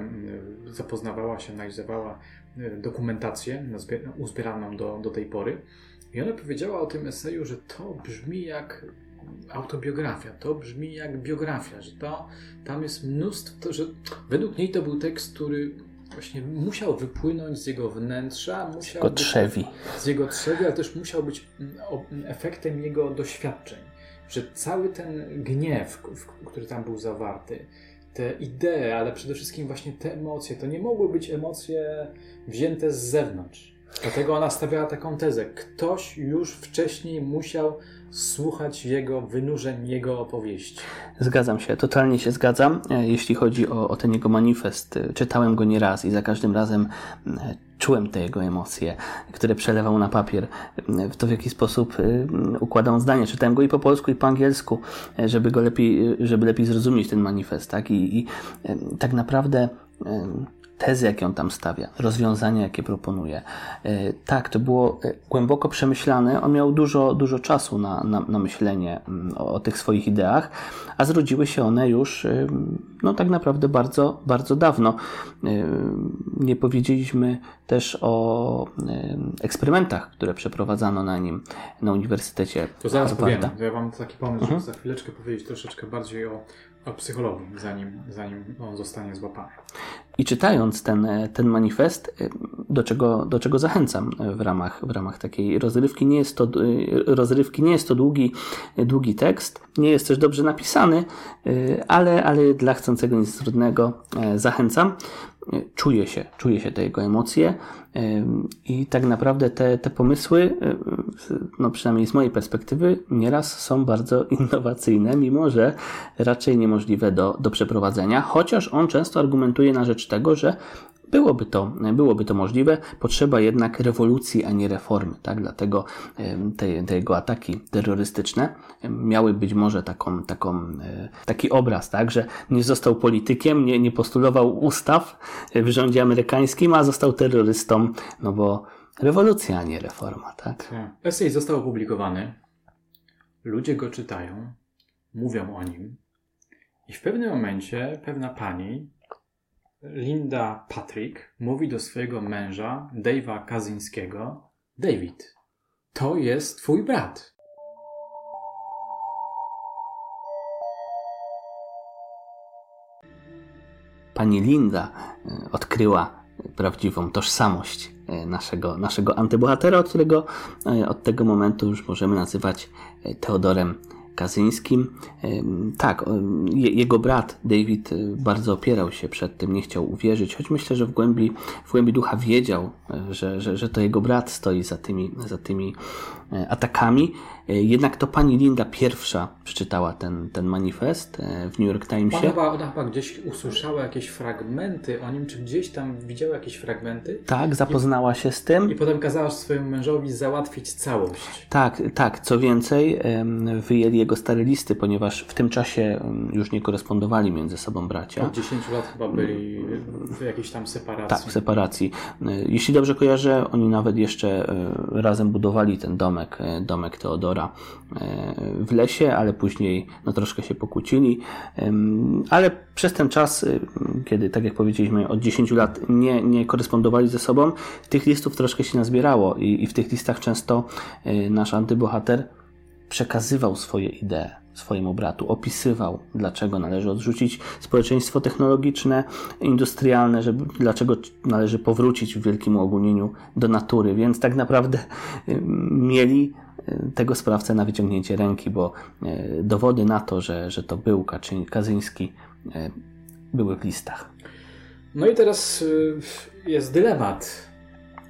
S2: zapoznawała się, analizowała e, dokumentację uzbieraną do, do tej pory. I ona powiedziała o tym eseju, że to brzmi jak autobiografia, to brzmi jak biografia, że to, tam jest mnóstwo, że według niej to był tekst, który właśnie musiał wypłynąć z jego wnętrza, musiał
S1: z jego trzewi.
S2: z jego trzewi, ale też musiał być mm, mm, efektem jego doświadczeń. Że cały ten gniew, który tam był zawarty, te idee, ale przede wszystkim właśnie te emocje, to nie mogły być emocje wzięte z zewnątrz. Dlatego ona stawiała taką tezę. Ktoś już wcześniej musiał słuchać jego wynurzeń, jego opowieści.
S1: Zgadzam się, totalnie się zgadzam. E, jeśli chodzi o, o ten jego manifest, e, czytałem go nieraz i za każdym razem e, czułem te jego emocje, które przelewał na papier, w to w jaki sposób układał zdanie. Czytałem go i po polsku, i po angielsku, żeby go lepiej, żeby lepiej zrozumieć ten manifest, tak? I, i tak naprawdę tezy, jakie on tam stawia, rozwiązania, jakie proponuje. E, tak, to było e, głęboko przemyślane. On miał dużo, dużo czasu na, na, na myślenie mm, o, o, tych swoich ideach, a zrodziły się one już e, no, tak naprawdę bardzo, bardzo dawno. Nie powiedzieliśmy też o eksperymentach, które przeprowadzano na nim na Uniwersytecie
S2: To zaraz Harvarda. powiem. Ja mam taki pomysł, mhm. żeby za chwileczkę powiedzieć troszeczkę bardziej o o psychologii, zanim, zanim on zostanie złapany.
S1: I czytając ten, ten manifest, y, do czego, do czego zachęcam w ramach, w ramach takiej rozrywki, nie jest to, rozrywki nie jest to długi, długi tekst, nie jest też dobrze napisany, ale, ale dla chcącego nic trudnego zachęcam. Czuje się, czuje się te jego emocje i tak naprawdę te, te pomysły, no przynajmniej z mojej perspektywy, nieraz są bardzo *laughs* innowacyjne, mimo że raczej niemożliwe do, do przeprowadzenia, chociaż on często argumentuje na rzecz tego, że Byłoby to, byłoby to możliwe, potrzeba jednak rewolucji, a nie reformy. Tak? Dlatego te, te jego ataki terrorystyczne miały być może taką, taką, e, taki obraz, tak? że nie został politykiem, nie, nie postulował ustaw w rządzie amerykańskim, a został terrorystą, no bo rewolucja, a nie reforma. Tak? tak.
S2: Esej został opublikowany, ludzie go czytają, mówią o nim i w pewnym momencie pewna pani Linda Patrick mówi do swojego męża, Dave'a Kazińskiego: David, to jest twój brat.
S1: Pani Linda e, odkryła prawdziwą tożsamość e, naszego, naszego antybohatera, od którego e, od tego momentu już możemy nazywać Teodorem Kazyńskim. Tak, jego brat David bardzo opierał się przed tym, nie chciał uwierzyć, choć myślę, że w głębi, w głębi ducha wiedział, że, że, że to jego brat stoi za tymi, za tymi atakami. E, jednak to pani Linda pierwsza przeczytała ten, ten manifest e, w New York Timesie. Ona
S2: chyba, ona chyba gdzieś usłyszała jakieś fragmenty o nim, czy gdzieś tam widziała jakieś fragmenty.
S1: Tak, zapoznała I, się z tym.
S2: I potem kazała swojemu mężowi załatwić całość.
S1: Tak, tak. Co więcej, wyjęli jego stare listy, ponieważ w tym czasie już nie korespondowali między sobą bracia.
S2: Od 10 lat chyba byli w jakiejś tam separacji.
S1: Tak, w separacji. E, jeśli dobrze kojarzę, oni nawet jeszcze razem budowali ten domek, domek Teodora E, w lesie, ale później no, troszkę się pokłócili. Ale przez ten czas, y, kiedy, tak jak powiedzieliśmy, od 10 lat nie, nie korespondowali ze sobą, tych listów troszkę się nazbierało i, i w tych listach często y, nasz antybohater przekazywał swoje idee swojemu bratu, opisywał, dlaczego należy odrzucić społeczeństwo technologiczne, industrialne, żeby, dlaczego należy powrócić w wielkim uogólnieniu do natury. Więc tak naprawdę y, mieli tego sprawcę na wyciągnięcie ręki, bo e, dowody na to, że, że to był Kaczyń, Kazyński, e, były w listach.
S2: No i teraz e, jest dylemat.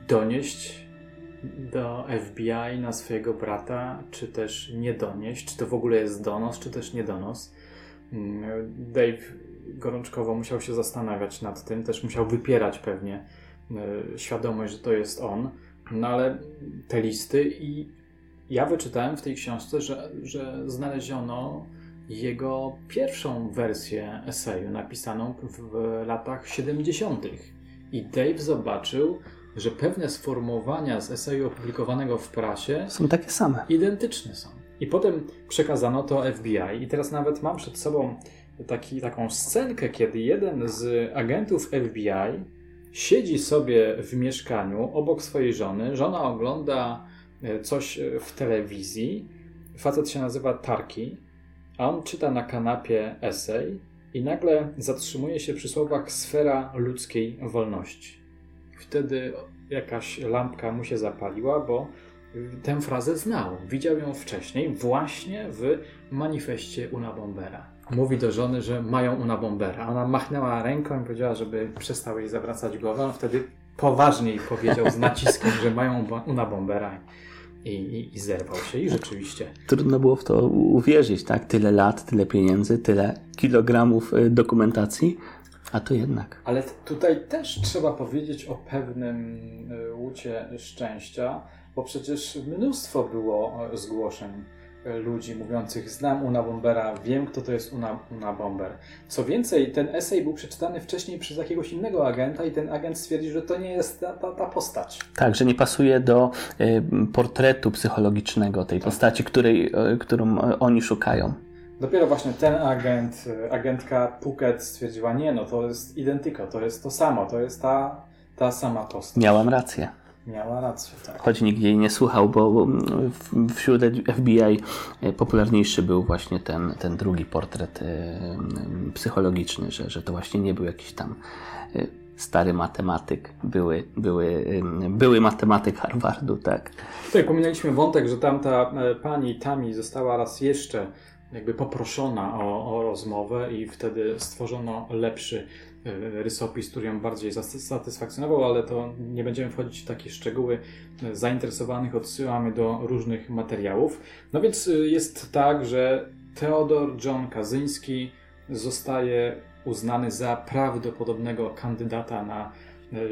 S2: Donieść do FBI na swojego brata, czy też nie donieść, czy to w ogóle jest donos, czy też nie donos. Mm, Dave gorączkowo musiał się zastanawiać nad tym, też musiał wypierać pewnie świadomość, że to jest on. No ale te listy i ja wyczytałem w tej książce, że, że znaleziono jego pierwszą wersję eseju napisaną w latach 70. I Dave zobaczył, że pewne sformułowania z eseju opublikowanego w prasie
S1: są takie same.
S2: Identyczne są. I potem przekazano to FBI. I teraz nawet mam przed sobą taki, taką scenkę, kiedy jeden z agentów FBI siedzi sobie w mieszkaniu obok swojej żony. Żona ogląda coś e, w telewizji. Facet się nazywa Tarki, a on czyta na kanapie esej i nagle zatrzymuje się przy słowach sfera ludzkiej wolności. Wtedy jakaś lampka mu się zapaliła, bo tę frazę znał. Widział ją wcześniej właśnie w manifestie Una Bombera. Mówi do żony, że mają Una Bombera. Ona machnęła ręką i powiedziała, żeby przestał jej zawracać głowę. On wtedy poważniej powiedział z naciskiem, że mają Una Bombera i, i, i zerwał się i rzeczywiście.
S1: Trudno było w to uwierzyć, tak? Tyle lat, tyle pieniędzy, tyle kilogramów y, dokumentacji, a to jednak.
S2: Ale tutaj też trzeba powiedzieć o pewnym y, łucie szczęścia, bo przecież mnóstwo było y, zgłoszeń ludzi mówiących znam Una Bombera, wiem kto to jest Una, Una Bomber. Co więcej, ten esej był przeczytany wcześniej przez jakiegoś innego agenta i ten agent stwierdził, że to nie jest ta, ta, ta postać.
S1: Tak, że nie pasuje do y, portretu psychologicznego tej tak. postaci, której, y, którą oni szukają.
S2: Dopiero właśnie ten agent, agentka Puket stwierdziła, nie no, to jest identyko, to jest to samo, to jest ta, ta sama postać.
S1: Miałam rację.
S2: Miała rację, tak.
S1: Choć nikt jej nie słuchał, bo wśród FBI e, popularniejszy był właśnie ten, ten drugi portret e, psychologiczny, że, że to właśnie nie był jakiś tam e, stary matematyk, były, były, były matematyk Harvardu, tak.
S2: Tutaj pominęliśmy wątek, że tamta pani Tami została raz jeszcze jakby poproszona o, o rozmowę i wtedy stworzono lepszy rysopis, który ją bardziej satysfakcjonował, ale to nie będziemy wchodzić w takie szczegóły. E, zainteresowanych odsyłamy do różnych materiałów. No więc e, jest tak, że Teodor John Kazyński zostaje uznany za prawdopodobnego kandydata na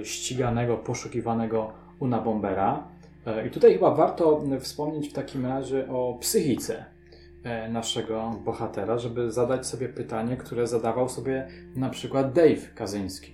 S2: ściganego, poszukiwanego Una Bombera. I tutaj chyba warto wspomnieć w takim razie o psychice E, naszego bohatera, żeby zadać sobie pytanie, które zadawał sobie na przykład Dave Kazyński.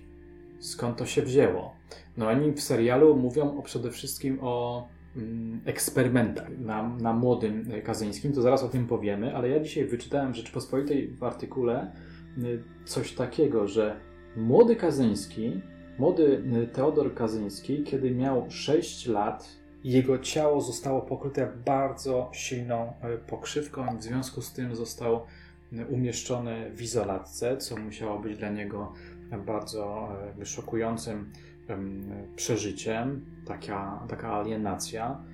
S2: Skąd to się wzięło? No oni w serialu mówią o, przede wszystkim o mm, eksperymentach na, na młodym Kazyńskim, to zaraz o tym powiemy, ale ja dzisiaj wyczytałem w Rzeczpospolitej w artykule y, coś takiego, że młody Kazyński, młody y, Teodor Kazyński, kiedy miał 6 lat, jego ciało zostało pokryte bardzo silną e, pokrzywką, w związku z tym został e, umieszczony w izolatce, co musiało być dla niego bardzo e, szokującym przeżyciem, taka, taka alienacja.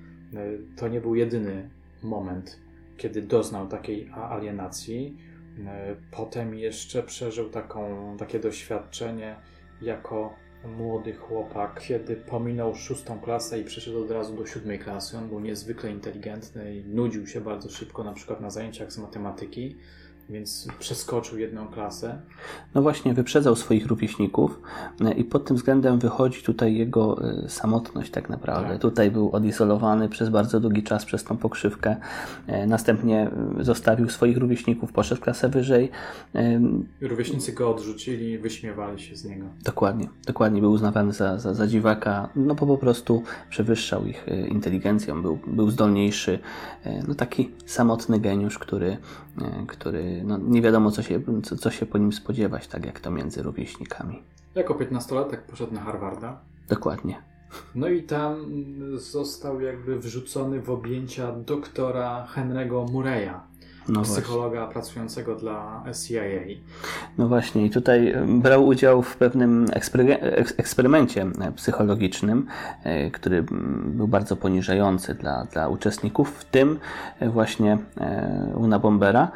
S2: To nie był jedyny moment kiedy doznał takiej alienacji. Potem jeszcze przeżył taką, takie doświadczenie jako młody chłopak, kiedy pominął szóstą klasę i przeszedł od razu do siódmej klasy. On był niezwykle inteligentny i nudził się bardzo szybko, na przykład na zajęciach z matematyki więc przeskoczył jedną klasę.
S1: No właśnie, wyprzedzał swoich rówieśników e, i pod tym względem wychodzi tutaj jego e, samotność tak naprawdę. Tak. Tutaj był odizolowany przez bardzo długi czas przez tą pokrzywkę. E, następnie zostawił swoich rówieśników, poszedł klasę wyżej.
S2: Rówieśnicy go odrzucili, wyśmiewali się z niego.
S1: Dokładnie, dokładnie. Był uznawany za, za, za dziwaka, no bo po prostu przewyższał ich inteligencją, był, był zdolniejszy. No taki samotny geniusz, który, który no, nie wiadomo, co się, co, co się po nim spodziewać, tak jak to między rówieśnikami.
S2: Jako 15-latek poszedł na Harvarda.
S1: Dokładnie.
S2: No i tam został jakby wrzucony w objęcia doktora Henry'ego Murray'a, no psychologa właśnie. pracującego dla CIA.
S1: No właśnie, i tutaj e, brał udział w pewnym eksperymencie e, psychologicznym, e, który był bardzo poniżający dla, dla uczestników, w tym właśnie Una Bombera.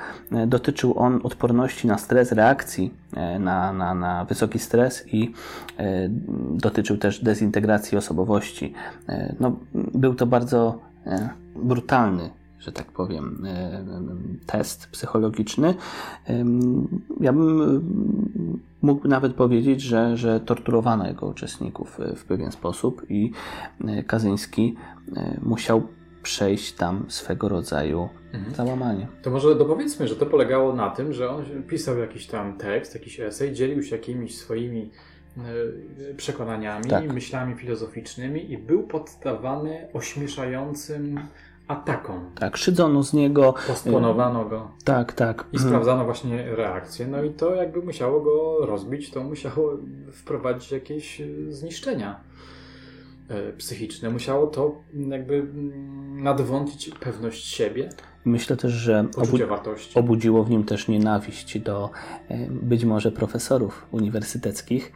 S1: Dotyczył on odporności na stres, reakcji na, na, na wysoki stres i dotyczył też dezintegracji osobowości. No, był to bardzo brutalny że tak powiem, e, test psychologiczny. Ja bym e, mógł nawet powiedzieć, że, że torturowano jego uczestników w pewien sposób i e, Kazyński musiał przejść tam swego rodzaju mhm. załamanie.
S2: To może dopowiedzmy, że to polegało na tym, że on pisał jakiś tam tekst, jakiś esej, dzielił się jakimiś swoimi przekonaniami, tak. myślami filozoficznymi i był poddawany ośmieszającym atakom.
S1: Tak, szydzono z niego.
S2: Postponowano go.
S1: Tak, tak.
S2: I sprawdzano właśnie reakcję. No i to jakby musiało go rozbić, to musiało wprowadzić jakieś e, zniszczenia e, psychiczne. Musiało to jakby mm, nadwątlić pewność siebie.
S1: Myślę też, że obu- obudziło w nim też nienawiść do być może profesorów uniwersyteckich.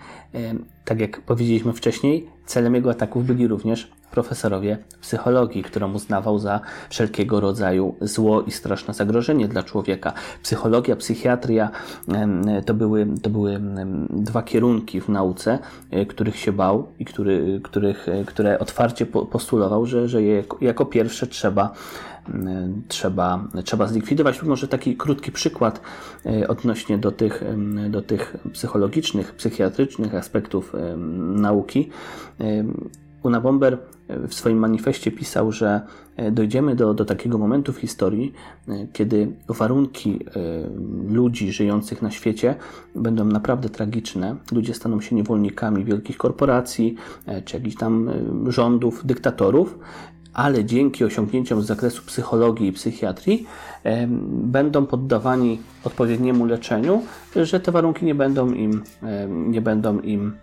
S1: Tak jak powiedzieliśmy wcześniej, celem jego ataków byli również profesorowie psychologii, którą uznawał za wszelkiego rodzaju zło i straszne zagrożenie dla człowieka. Psychologia, psychiatria to były, to były dwa kierunki w nauce, e, których się bał i który, których, e, które otwarcie postulował, że, że je jako pierwsze trzeba trzeba, trzeba zlikwidować. Tu może taki krótki przykład e, odnośnie do tych, do tych psychologicznych, psychiatrycznych aspektów nauki. Una Bomber w swoim manifestie pisał, że e, dojdziemy do, do takiego momentu w historii, e, kiedy warunki e, ludzi żyjących na świecie będą naprawdę tragiczne. Ludzie staną się niewolnikami wielkich korporacji, czy jakichś tam rządów, dyktatorów, ale dzięki osiągnięciom z zakresu psychologii i psychiatrii będą poddawani odpowiedniemu leczeniu, że te warunki nie będą im, nie będą im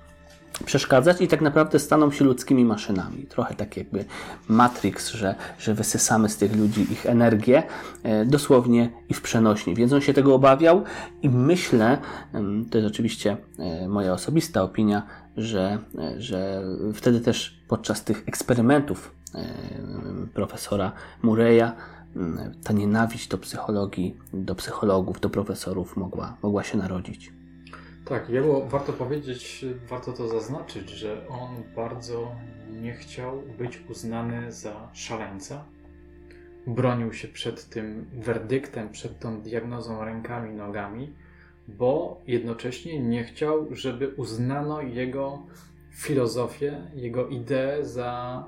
S1: przeszkadzać i tak naprawdę staną się ludzkimi maszynami. Trochę tak jakby Matrix, że, że wysysamy z tych ludzi ich energię e, dosłownie i w przenośni. Więc on się tego obawiał i myślę, to jest oczywiście e, moja osobista opinia, że, e, że wtedy też podczas tych eksperymentów profesora Murray'a ta nienawiść do psychologii, do psychologów, do profesorów mogła, mogła się narodzić.
S2: Tak, jemu warto powiedzieć, warto to zaznaczyć, że on bardzo nie chciał być uznany za szaleńca. Bronił się przed tym werdyktem, przed tą diagnozą rękami, nogami, bo jednocześnie nie chciał, żeby uznano jego filozofię, jego ideę za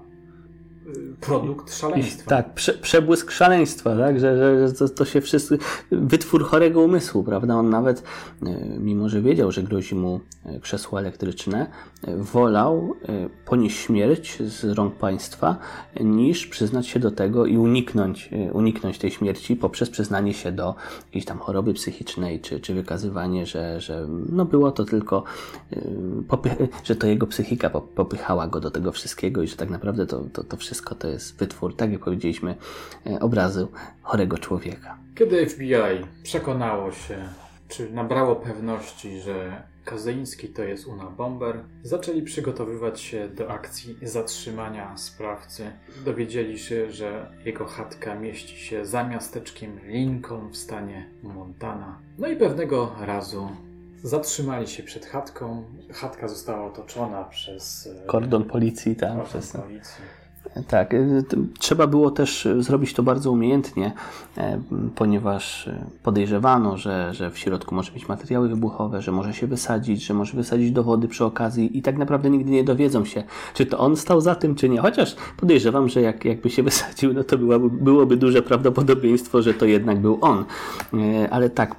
S2: produkt szaleństwa.
S1: Tak, prze, przebłysk szaleństwa, tak? że, że, że to, to, się wszyscy. Wytwór chorego umysłu, prawda? On nawet, e, mimo że wiedział, że grozi mu e, krzesło elektryczne, e, wolał ponieść śmierć z rąk państwa, niż przyznać się do tego i uniknąć, uniknąć tej śmierci poprzez przyznanie się do jakiejś tam choroby psychicznej, czy, czy wykazywanie, że, że no było to tylko, że to jego psychika popychała go do tego wszystkiego i że tak naprawdę to, to, to wszystko wszystko to jest wytwór, tak jak powiedzieliśmy, e, obrazu chorego człowieka.
S2: Kiedy FBI przekonało się, czy nabrało pewności, że Kazyński to jest Una Bomber, zaczęli przygotowywać się do akcji zatrzymania sprawcy. Dowiedzieli się, że jego chatka mieści się za miasteczkiem Lincoln w stanie Montana. No i pewnego razu zatrzymali się przed chatką. Chatka została otoczona przez e,
S1: Kordon policji, tak.
S2: kordon
S1: Przez...
S2: policji.
S1: Tak, y, trzeba było też y, zrobić to bardzo umiejętnie, e, ponieważ y, podejrzewano, że, że w środku może być materiały wybuchowe, że może się wysadzić, że może wysadzić dowody przy okazji i tak naprawdę nigdy nie dowiedzą się, czy to on stał za tym, czy nie. Chociaż podejrzewam, że jak, jakby się *laughs* wysadził, no to byłoby, byłoby duże prawdopodobieństwo, że to jednak był on. E, Ale tak,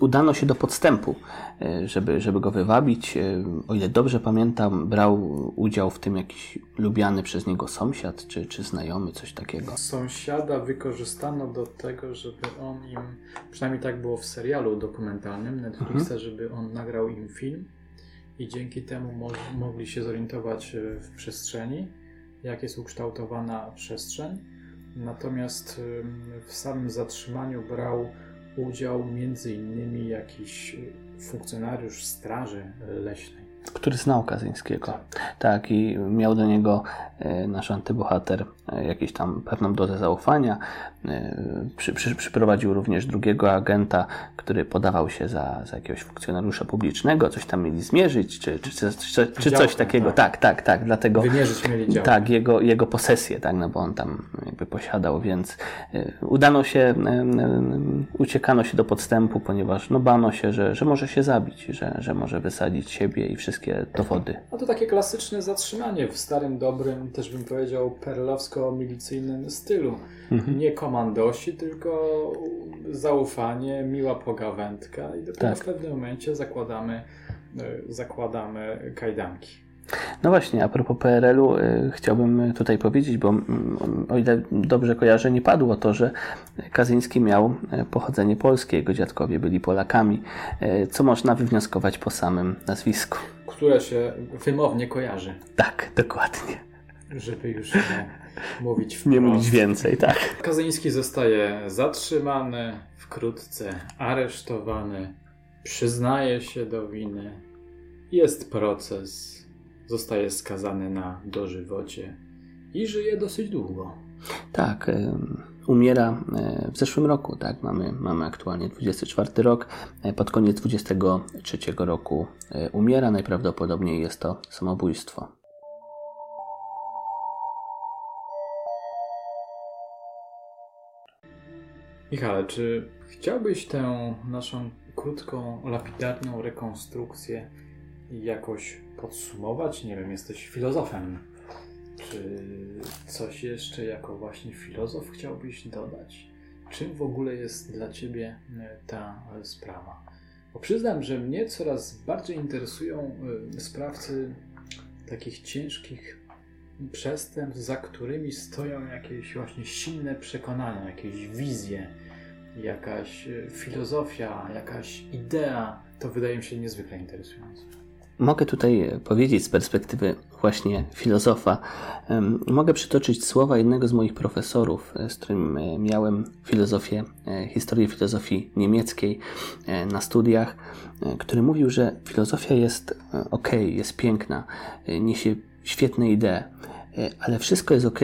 S1: udano się do podstępu, e, żeby, żeby go wywabić. E, O ile dobrze pamiętam, brał udział w tym jakiś lubiany przez niego sąsiad czy, czy znajomy, coś takiego.
S2: Sąsiada wykorzystano do tego, żeby on im, przynajmniej tak było w serialu dokumentalnym Netflixa, żeby on nagrał im film i dzięki temu mo mogli się zorientować e, w przestrzeni, jak jest ukształtowana przestrzeń. Natomiast w samym zatrzymaniu brał udział innymi jakiś e, funkcjonariusz straży leśnej.
S1: Który znał Kazyńskiego. Tak, i miał do niego e, nasz antybohater e, jakieś tam pewną dozę zaufania. E, Przy, przy, przyprowadził również drugiego agenta, który podawał się za, za jakiegoś funkcjonariusza publicznego, coś tam mieli zmierzyć, czy, czy, czy, czy, coś
S2: Działkę,
S1: takiego.
S2: tak.
S1: Tak, tak, tak. Dlatego.
S2: Wymierzyć mieli dział.
S1: Tak, jego, jego posesję, tak, no bo on tam jakby posiadał, więc udano się, uciekano się do podstępu, ponieważ no bano się, że, że może się zabić, że, że może wysadzić siebie i wszystkie dowody.
S2: A to takie klasyczne zatrzymanie w starym, dobrym, też bym powiedział, perlowsko-milicyjnym stylu.
S1: Mhm.
S2: Nie komandosi, tylko zaufanie, miła pogawędka i dopiero
S1: Tak.
S2: w pewnym momencie zakładamy, e, zakładamy kajdanki.
S1: No właśnie, a propos PRL-u, y, chciałbym tutaj powiedzieć, bo mm, o ile dobrze kojarzę, nie padło to, że Kazyński miał y, pochodzenie polskie, jego dziadkowie byli Polakami, co można wywnioskować po samym nazwisku.
S2: Które się wymownie kojarzy,
S1: Tak, dokładnie.
S2: żeby już nie mówić wprost.
S1: Nie mówić więcej, tak.
S2: Kazyński zostaje zatrzymany, wkrótce aresztowany, przyznaje się do winy, jest proces, zostaje skazany na dożywocie i żyje dosyć długo.
S1: Tak, y, umiera y, w zeszłym roku, tak, mamy, mamy aktualnie 24 rok, y, pod koniec 23 roku y, umiera, najprawdopodobniej jest to samobójstwo.
S2: Michale, czy chciałbyś tę naszą krótką, lapidarną rekonstrukcję jakoś podsumować? Nie wiem, jesteś filozofem. Czy coś jeszcze jako właśnie filozof chciałbyś dodać? Czym w ogóle jest dla Ciebie e, ta e, sprawa? Bo przyznam, że mnie coraz bardziej interesują e, sprawcy takich ciężkich przestępstw, za którymi stoją jakieś właśnie silne przekonania, jakieś wizje, jakaś filozofia, jakaś idea. To wydaje mi się niezwykle interesujące.
S1: Mogę tutaj e, powiedzieć z perspektywy właśnie filozofa, mogę przytoczyć słowa jednego z moich profesorów, e, z którym e, miałem filozofię, historię filozofii niemieckiej na studiach, który mówił, że filozofia jest ok, jest piękna, niesie świetne idee, ale wszystko jest ok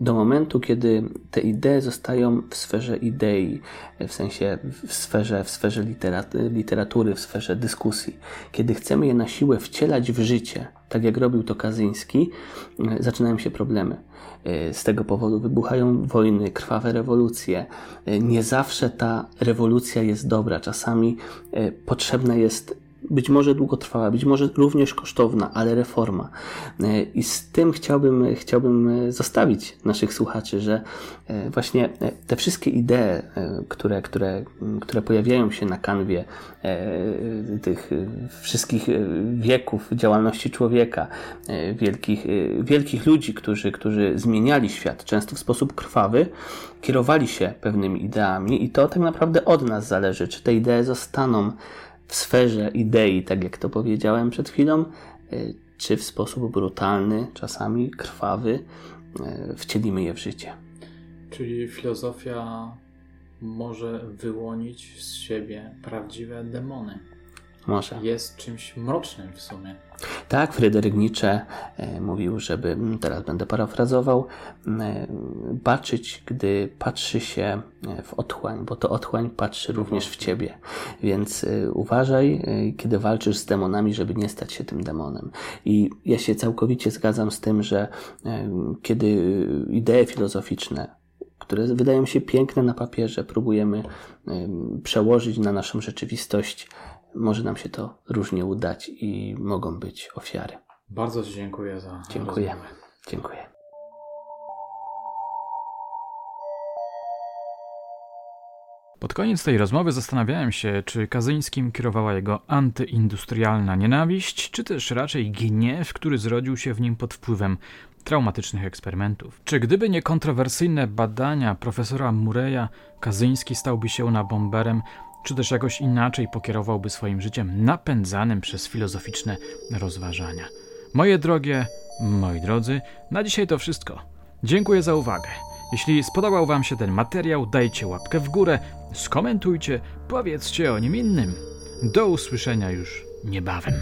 S1: do momentu, kiedy te idee zostają w sferze idei, e, w sensie w sferze, w sferze literat- literatury, w sferze dyskusji. Kiedy chcemy je na siłę wcielać w życie, tak jak robił to Kazyński, e, zaczynają się problemy. E, Z tego powodu wybuchają wojny, krwawe rewolucje. E, Nie zawsze ta rewolucja jest dobra. Czasami e, potrzebna jest być może długotrwała, być może również kosztowna, ale reforma. E, I z tym chciałbym, chciałbym e, zostawić naszych słuchaczy, że e, właśnie te wszystkie idee, które, które, które pojawiają się na kanwie tych wszystkich wieków działalności człowieka, wielkich, wielkich ludzi, którzy, którzy zmieniali świat, często w sposób krwawy, kierowali się pewnymi ideami i to tak naprawdę od nas zależy, czy te idee zostaną w sferze idei, tak jak to powiedziałem przed chwilą, y, czy w sposób brutalny, czasami krwawy, y, wcielimy je w życie.
S2: Czyli filozofia może wyłonić z siebie prawdziwe demony.
S1: Może.
S2: jest czymś mrocznym w sumie.
S1: Tak, Fryderyk Nietzsche e, mówił, żeby, teraz będę parafrazował, e, baczyć, gdy patrzy się e, w otchłań, bo to otchłań patrzy również w ciebie. Więc uważaj, kiedy walczysz z demonami, żeby nie stać się tym demonem. I ja się całkowicie zgadzam z tym, że kiedy idee filozoficzne które wydają się piękne na papierze, próbujemy em, przełożyć na naszą rzeczywistość, może nam się to różnie udać i mogą być ofiary.
S2: Bardzo Ci dziękuję za
S1: Dziękuję.
S2: rozmowę.
S1: Dziękuję.
S2: Pod koniec tej rozmowy zastanawiałem się, czy Kazyńskim kierowała jego antyindustrialna nienawiść, czy też raczej gniew, który zrodził się w nim pod wpływem traumatycznych eksperymentów. Czy gdyby nie kontrowersyjne badania profesora Mureya, Kazyński stałby się na bomberem, czy też jakoś inaczej pokierowałby swoim życiem napędzanym przez filozoficzne rozważania. Moje drogie, moi drodzy, na dzisiaj to wszystko. Dziękuję za uwagę. Jeśli spodobał Wam się ten materiał, dajcie łapkę w górę, skomentujcie, powiedzcie o nim innym. Do usłyszenia już niebawem.